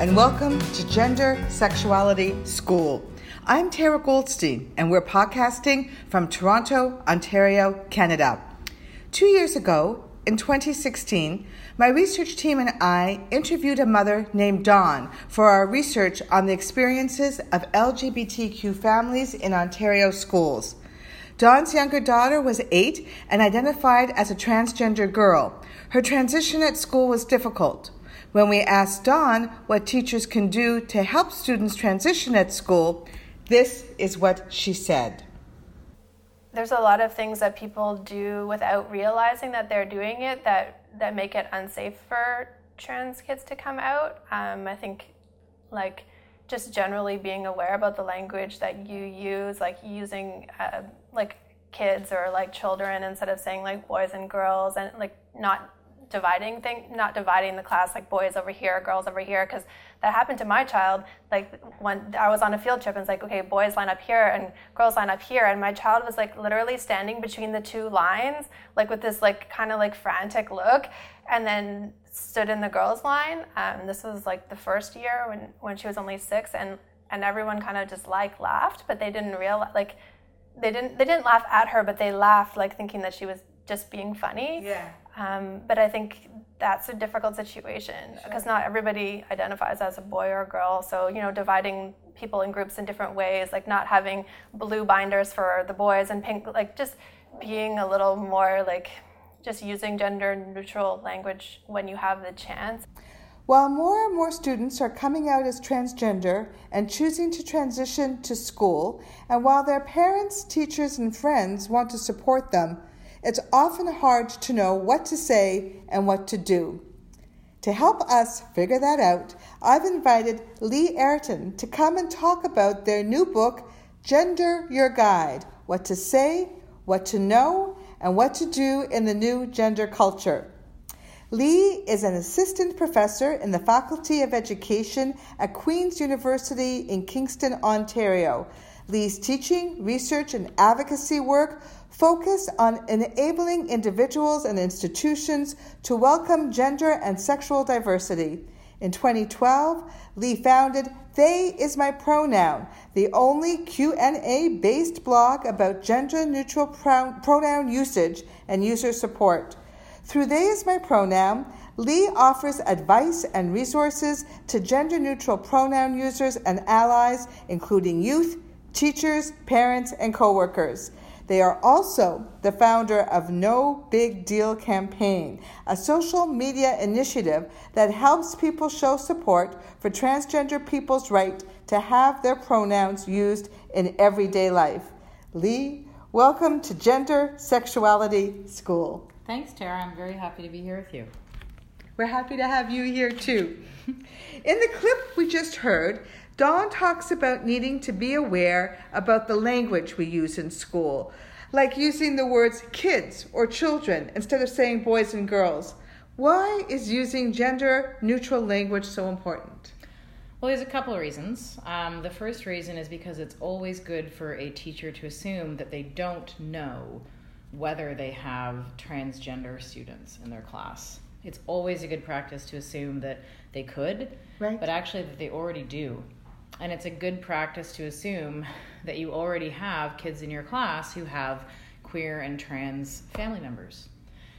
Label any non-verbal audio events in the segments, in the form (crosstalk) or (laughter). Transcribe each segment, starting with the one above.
and welcome to Gender Sexuality School. I'm Tara Goldstein, and we're podcasting from Toronto, Ontario, Canada. Two years ago, in 2016, my research team and I interviewed a mother named Dawn for our research on the experiences of LGBTQ families in Ontario schools. Dawn's younger daughter was eight and identified as a transgender girl. Her transition at school was difficult. When we asked Dawn what teachers can do to help students transition at school, this is what she said. There's a lot of things that people do without realizing that they're doing it that, that make it unsafe for trans kids to come out. Um, I think, like, just generally being aware about the language that you use, like using uh, like kids or like children instead of saying like boys and girls, and like not dividing thing, not dividing the class like boys over here, girls over here, because that happened to my child. Like when I was on a field trip, and it's like, okay, boys line up here and girls line up here, and my child was like literally standing between the two lines, like with this like kind of like frantic look, and then stood in the girls line. Um, this was like the first year when when she was only six, and and everyone kind of just like laughed, but they didn't realize like they didn't they didn't laugh at her, but they laughed like thinking that she was just being funny. Yeah. Um, but I think that's a difficult situation because sure. not everybody identifies as a boy or a girl. So, you know, dividing people in groups in different ways, like not having blue binders for the boys and pink, like just being a little more like just using gender neutral language when you have the chance. While more and more students are coming out as transgender and choosing to transition to school, and while their parents, teachers, and friends want to support them, it's often hard to know what to say and what to do. To help us figure that out, I've invited Lee Airton to come and talk about their new book, Gender Your Guide What to Say, What to Know, and What to Do in the New Gender Culture. Lee is an assistant professor in the Faculty of Education at Queen's University in Kingston, Ontario. Lee's teaching, research, and advocacy work focus on enabling individuals and institutions to welcome gender and sexual diversity. In 2012, Lee founded They Is My Pronoun, the only Q&A based blog about gender neutral pronoun usage and user support. Through They Is My Pronoun, Lee offers advice and resources to gender neutral pronoun users and allies, including youth, teachers, parents, and coworkers. They are also the founder of No Big Deal Campaign, a social media initiative that helps people show support for transgender people's right to have their pronouns used in everyday life. Lee, welcome to Gender Sexuality School. Thanks, Tara. I'm very happy to be here with you. We're happy to have you here too. In the clip we just heard, Dawn talks about needing to be aware about the language we use in school, like using the words kids or children instead of saying boys and girls. Why is using gender neutral language so important? Well, there's a couple of reasons. Um, the first reason is because it's always good for a teacher to assume that they don't know whether they have transgender students in their class. It's always a good practice to assume that they could, right. but actually that they already do. And it's a good practice to assume that you already have kids in your class who have queer and trans family members,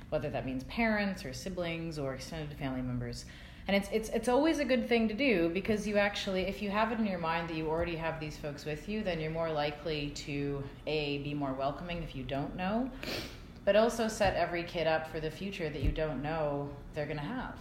whether that means parents or siblings or extended family members. And it's it's it's always a good thing to do because you actually if you have it in your mind that you already have these folks with you, then you're more likely to a be more welcoming if you don't know, but also set every kid up for the future that you don't know they're going to have.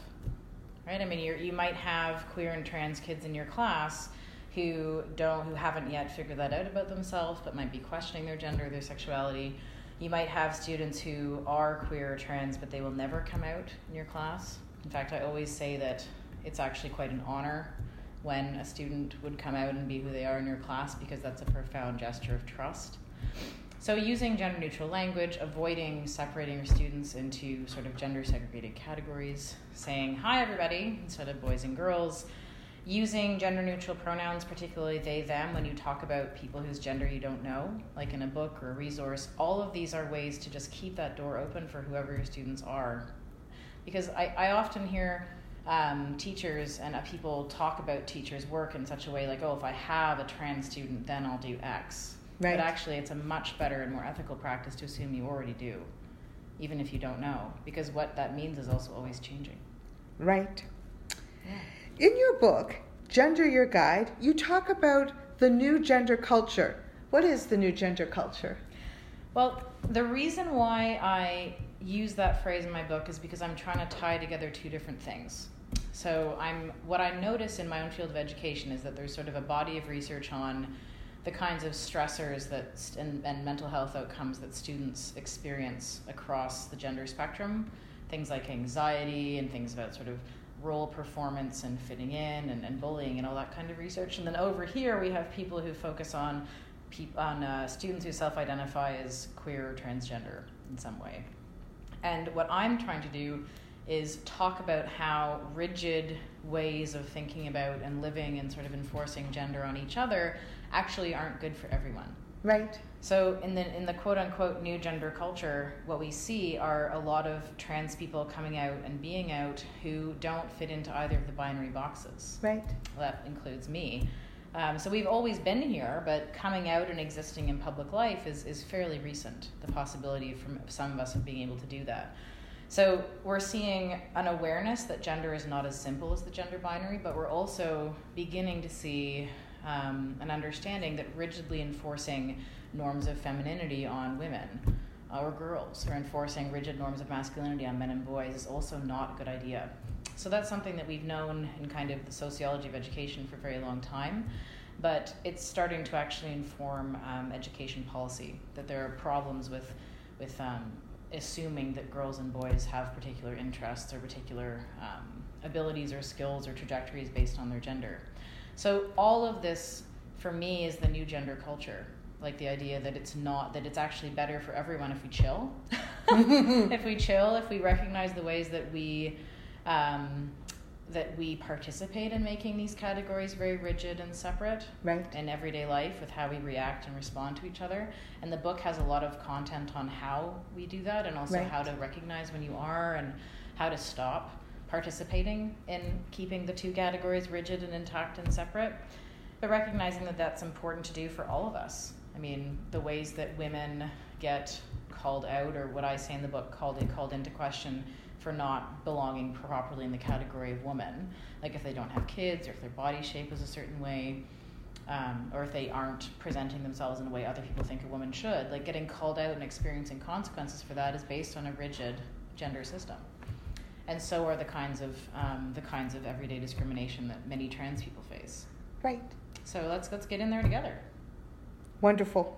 Right? I mean, you you might have queer and trans kids in your class who don't who haven't yet figured that out about themselves but might be questioning their gender their sexuality. You might have students who are queer or trans but they will never come out in your class. In fact i always say that it's actually quite an honor when a student would come out and be who they are in your class because that's a profound gesture of trust. So using gender neutral language avoiding separating your students into sort of gender segregated categories saying hi everybody instead of boys and girls using gender neutral pronouns, particularly they, them, when you talk about people whose gender you don't know, like in a book or a resource, all of these are ways to just keep that door open for whoever your students are. Because I, I often hear um, teachers and uh, people talk about teachers' work in such a way like, oh, if I have a trans student, then I'll do X. Right. But actually, it's a much better and more ethical practice to assume you already do, even if you don't know, because what that means is also always changing. Right. In your book, Gender Your Guide, you talk about the new gender culture. What is the new gender culture? Well, the reason why I use that phrase in my book is because I'm trying to tie together two different things. So I'm what I notice in my own field of education is that there's sort of a body of research on the kinds of stressors that and, and mental health outcomes that students experience across the gender spectrum, things like anxiety and things about sort of role performance and fitting in and, and bullying and all that kind of research. And then over here we have people who focus on on uh, students who self-identify as queer or transgender in some way. And what I'm trying to do is talk about how rigid ways of thinking about and living and sort of enforcing gender on each other actually aren't good for everyone. Right. So in the in the quote unquote new gender culture, what we see are a lot of trans people coming out and being out who don't fit into either of the binary boxes. Right. That includes me. Um, so we've always been here, but coming out and existing in public life is, is fairly recent. The possibility from some of us of being able to do that. So we're seeing an awareness that gender is not as simple as the gender binary, but we're also beginning to see um, an understanding that rigidly enforcing norms of femininity on women or girls or enforcing rigid norms of masculinity on men and boys is also not a good idea. So that's something that we've known in kind of the sociology of education for a very long time, but it's starting to actually inform um, education policy. That there are problems with with um, assuming that girls and boys have particular interests or particular um, abilities or skills or trajectories based on their gender. So all of this for me is the new gender culture like the idea that it's not that it's actually better for everyone if we chill (laughs) if we chill if we recognize the ways that we um, that we participate in making these categories very rigid and separate right. in everyday life with how we react and respond to each other. And the book has a lot of content on how we do that and also right. how to recognize when you are and how to stop participating in keeping the two categories rigid and intact and separate. But recognizing that that's important to do for all of us. I mean, the ways that women get called out, or what I say in the book, called called into question for not belonging properly in the category of woman. Like if they don't have kids, or if their body shape is a certain way, um, or if they aren't presenting themselves in a way other people think a woman should. Like getting called out and experiencing consequences for that is based on a rigid gender system. And so are the kinds of um, the kinds of everyday discrimination that many trans people face. Right. So let's let's get in there together. Wonderful.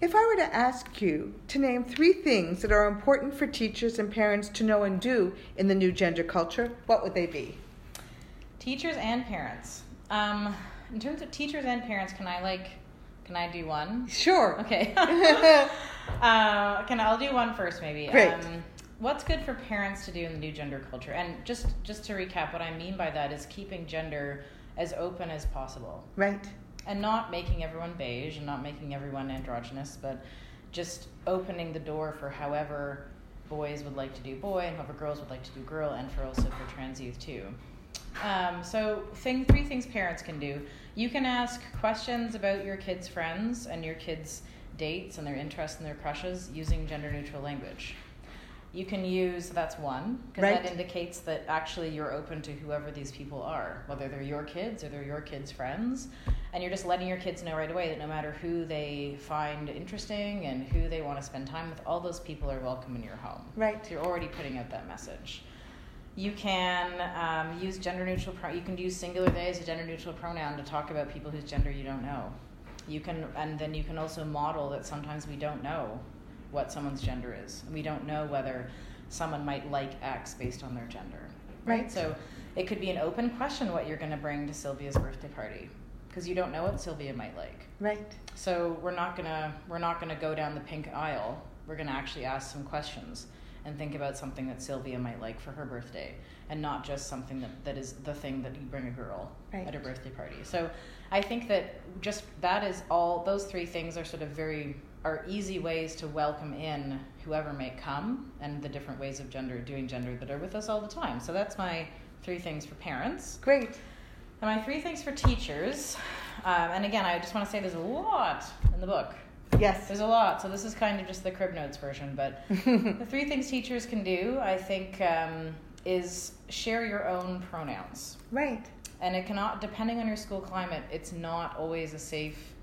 If I were to ask you to name three things that are important for teachers and parents to know and do in the new gender culture, what would they be? Teachers and parents. Um, in terms of teachers and parents, can I like, can I do one? Sure. Okay. (laughs) uh, can I'll do one first, maybe. Great. Um, what's good for parents to do in the new gender culture? And just just to recap, what I mean by that is keeping gender as open as possible. Right and not making everyone beige and not making everyone androgynous, but just opening the door for however boys would like to do boy and however girls would like to do girl, and for also for trans youth too. Um, so, thing, three things parents can do. You can ask questions about your kids' friends and your kids' dates and their interests and their crushes using gender neutral language you can use that's one because right. that indicates that actually you're open to whoever these people are whether they're your kids or they're your kids friends. And you're just letting your kids know right away that no matter who they find interesting and who they want to spend time with all those people are welcome in your home. Right. So you're already putting out that message. You can um, use gender neutral pro- you can use singular they as a gender neutral pronoun to talk about people whose gender you don't know. You can and then you can also model that sometimes we don't know what someone's gender is. We don't know whether someone might like X based on their gender. Right. So it could be an open question what you're going to bring to Sylvia's birthday party because you don't know what Sylvia might like. Right. So we're not going to we're not going to go down the pink aisle. We're going to actually ask some questions and think about something that Sylvia might like for her birthday and not just something that, that is the thing that you bring a girl right. at a birthday party. So I think that just that is all those three things are sort of very are easy ways to welcome in whoever may come and the different ways of gender doing gender that are with us all the time. So that's my three things for parents. Great. And my three things for teachers, um, and again, I just want to say there's a lot in the book. Yes. There's a lot, so this is kind of just the crib notes version. But (laughs) the three things teachers can do, I think, um, is share your own pronouns. Right. And it cannot, depending on your school climate, it's not always a safe.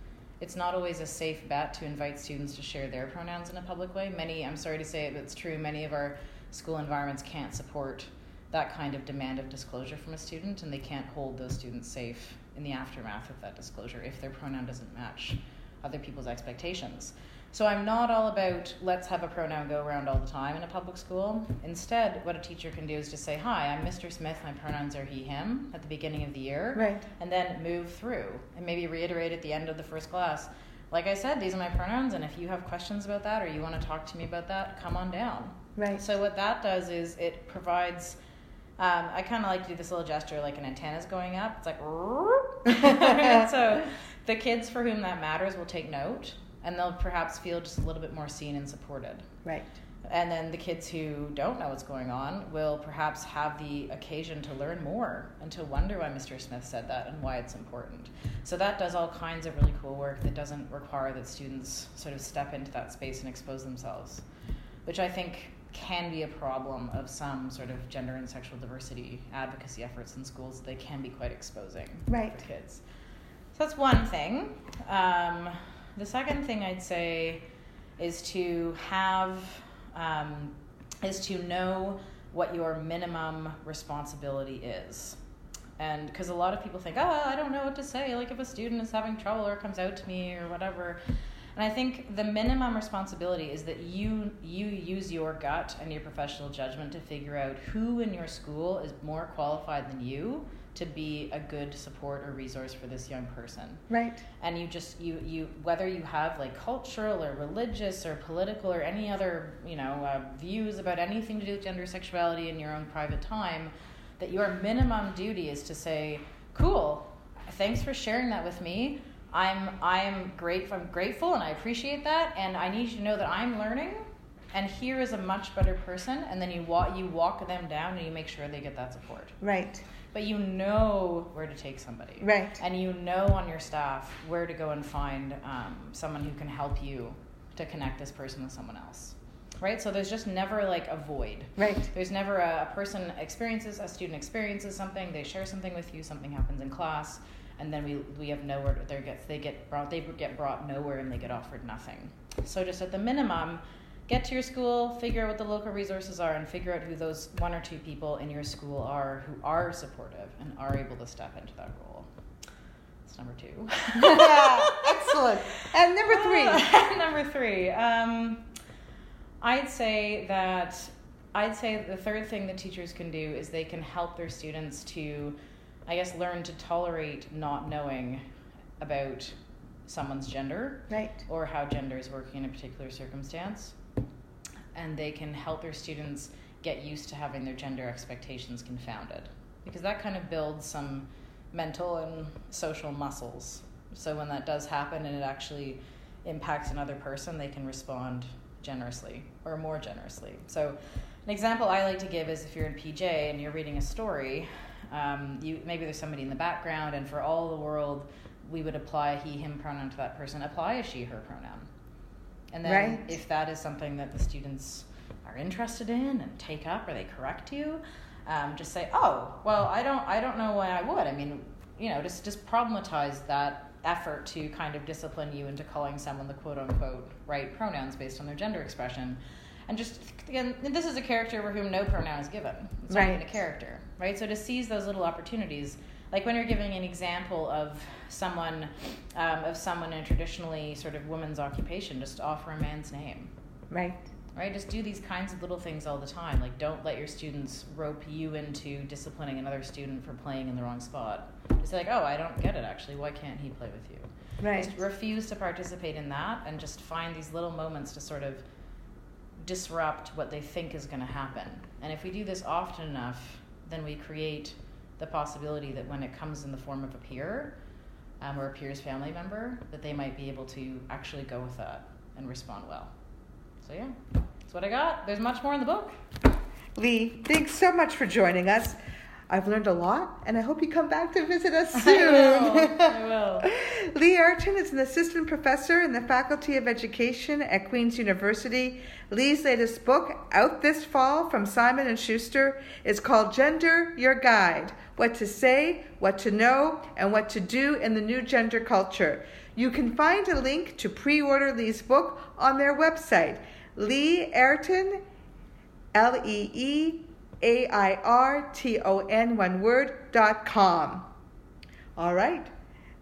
It's not always a safe bet to invite students to share their pronouns in a public way. Many, I'm sorry to say it, but it's true. Many of our school environments can't support that kind of demand of disclosure from a student, and they can't hold those students safe in the aftermath of that disclosure if their pronoun doesn't match other people's expectations. So I'm not all about let's have a pronoun go around all the time in a public school. Instead, what a teacher can do is just say, Hi, I'm Mr. Smith, my pronouns are he, him at the beginning of the year. Right. And then move through and maybe reiterate at the end of the first class. Like I said, these are my pronouns, and if you have questions about that or you want to talk to me about that, come on down. Right. So, what that does is it provides um, I kind of like to do this little gesture like an antenna's going up. It's like, (laughs) (laughs) so the kids for whom that matters will take note and they'll perhaps feel just a little bit more seen and supported. Right. And then the kids who don't know what's going on will perhaps have the occasion to learn more and to wonder why Mr. Smith said that and why it's important. So that does all kinds of really cool work that doesn't require that students sort of step into that space and expose themselves, which I think can be a problem of some sort of gender and sexual diversity advocacy efforts in schools. They can be quite exposing right. for kids. So that's one thing. Um, the second thing I'd say is to have um, is to know what your minimum responsibility is. And because a lot of people think, oh, I don't know what to say. Like if a student is having trouble or comes out to me or whatever. And I think the minimum responsibility is that you you use your gut and your professional judgment to figure out who in your school is more qualified than you to be a good support or resource for this young person. Right. And you just you you whether you have like cultural or religious or political or any other you know uh, views about anything to do with gender sexuality in your own private time, that your minimum duty is to say, "Cool, thanks for sharing that with me." I'm I'm grateful I'm grateful and I appreciate that and I need you to know that I'm learning and here is a much better person and then you walk you walk them down and you make sure they get that support. Right. But you know where to take somebody. Right. And you know on your staff where to go and find um, someone who can help you to connect this person with someone else. Right? So there's just never like a void. Right. There's never a, a person experiences, a student experiences something, they share something with you, something happens in class and then we we have nowhere they get they get brought they get brought nowhere and they get offered nothing. So just at the minimum, get to your school, figure out what the local resources are, and figure out who those one or two people in your school are who are supportive and are able to step into that role. That's number two. (laughs) Excellent. And number three. (laughs) number three. Um, I'd say that I'd say the third thing that teachers can do is they can help their students to I guess, learn to tolerate not knowing about someone's gender right. or how gender is working in a particular circumstance. And they can help their students get used to having their gender expectations confounded because that kind of builds some mental and social muscles. So when that does happen and it actually impacts another person, they can respond generously or more generously. So, an example I like to give is if you're in PJ and you're reading a story um, you maybe there's somebody in the background, and for all the world, we would apply he him pronoun to that person. Apply a she her pronoun, and then right. if that is something that the students are interested in and take up, or they correct you, um, just say, oh, well, I don't I don't know why I would. I mean, you know, just just problematize that effort to kind of discipline you into calling someone the quote unquote right pronouns based on their gender expression and just again, this is a character for whom no pronoun is given. It's right. not even a character, right? So to seize those little opportunities, like when you're giving an example of someone, um, of someone in a traditionally sort of woman's occupation, just offer a man's name, right? Right. Just do these kinds of little things all the time. Like, don't let your students rope you into disciplining another student for playing in the wrong spot. Just say like, oh, I don't get it. Actually, why can't he play with you? Right. Just refuse to participate in that, and just find these little moments to sort of disrupt what they think is going to happen. And if we do this often enough, then we create the possibility that when it comes in the form of a peer um, or a peer's family member, that they might be able to actually go with that and respond well. So, yeah, that's what I got. There's much more in the book. Lee, thanks so much for joining us. I've learned a lot, and I hope you come back to visit us (laughs) soon. I will. (laughs) I will. Lee Airton is an assistant professor in the Faculty of Education at Queen's University. Lee's latest book, out this fall from Simon and Schuster, is called Gender Your Guide: What to Say, What to Know, and What to Do in the New Gender Culture. You can find a link to pre-order Lee's book on their website, Lee Airton, L E E A I R T O N, one word, dot com. All right,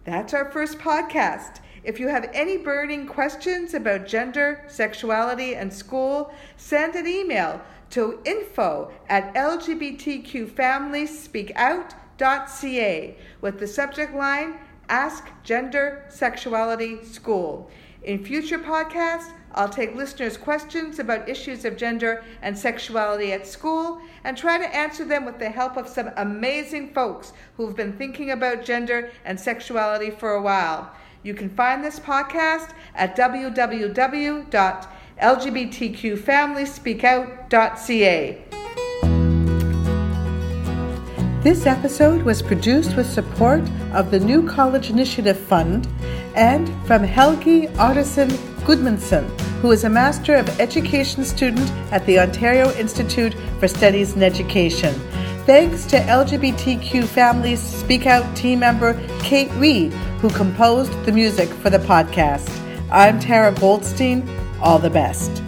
that's our first podcast. If you have any burning questions about gender, sexuality, and school, send an email to info at lgbtqfamiliespeakout.ca with the subject line Ask Gender, Sexuality, School. In future podcasts, I'll take listeners' questions about issues of gender and sexuality at school and try to answer them with the help of some amazing folks who've been thinking about gender and sexuality for a while. You can find this podcast at www.lgbtqfamiliespeakout.ca. This episode was produced with support of the New College Initiative Fund and from Helgi Otterson Gudmundsson, who is a Master of Education student at the Ontario Institute for Studies in Education. Thanks to LGBTQ Families Speak Out team member Kate Reed, who composed the music for the podcast. I'm Tara Goldstein. All the best.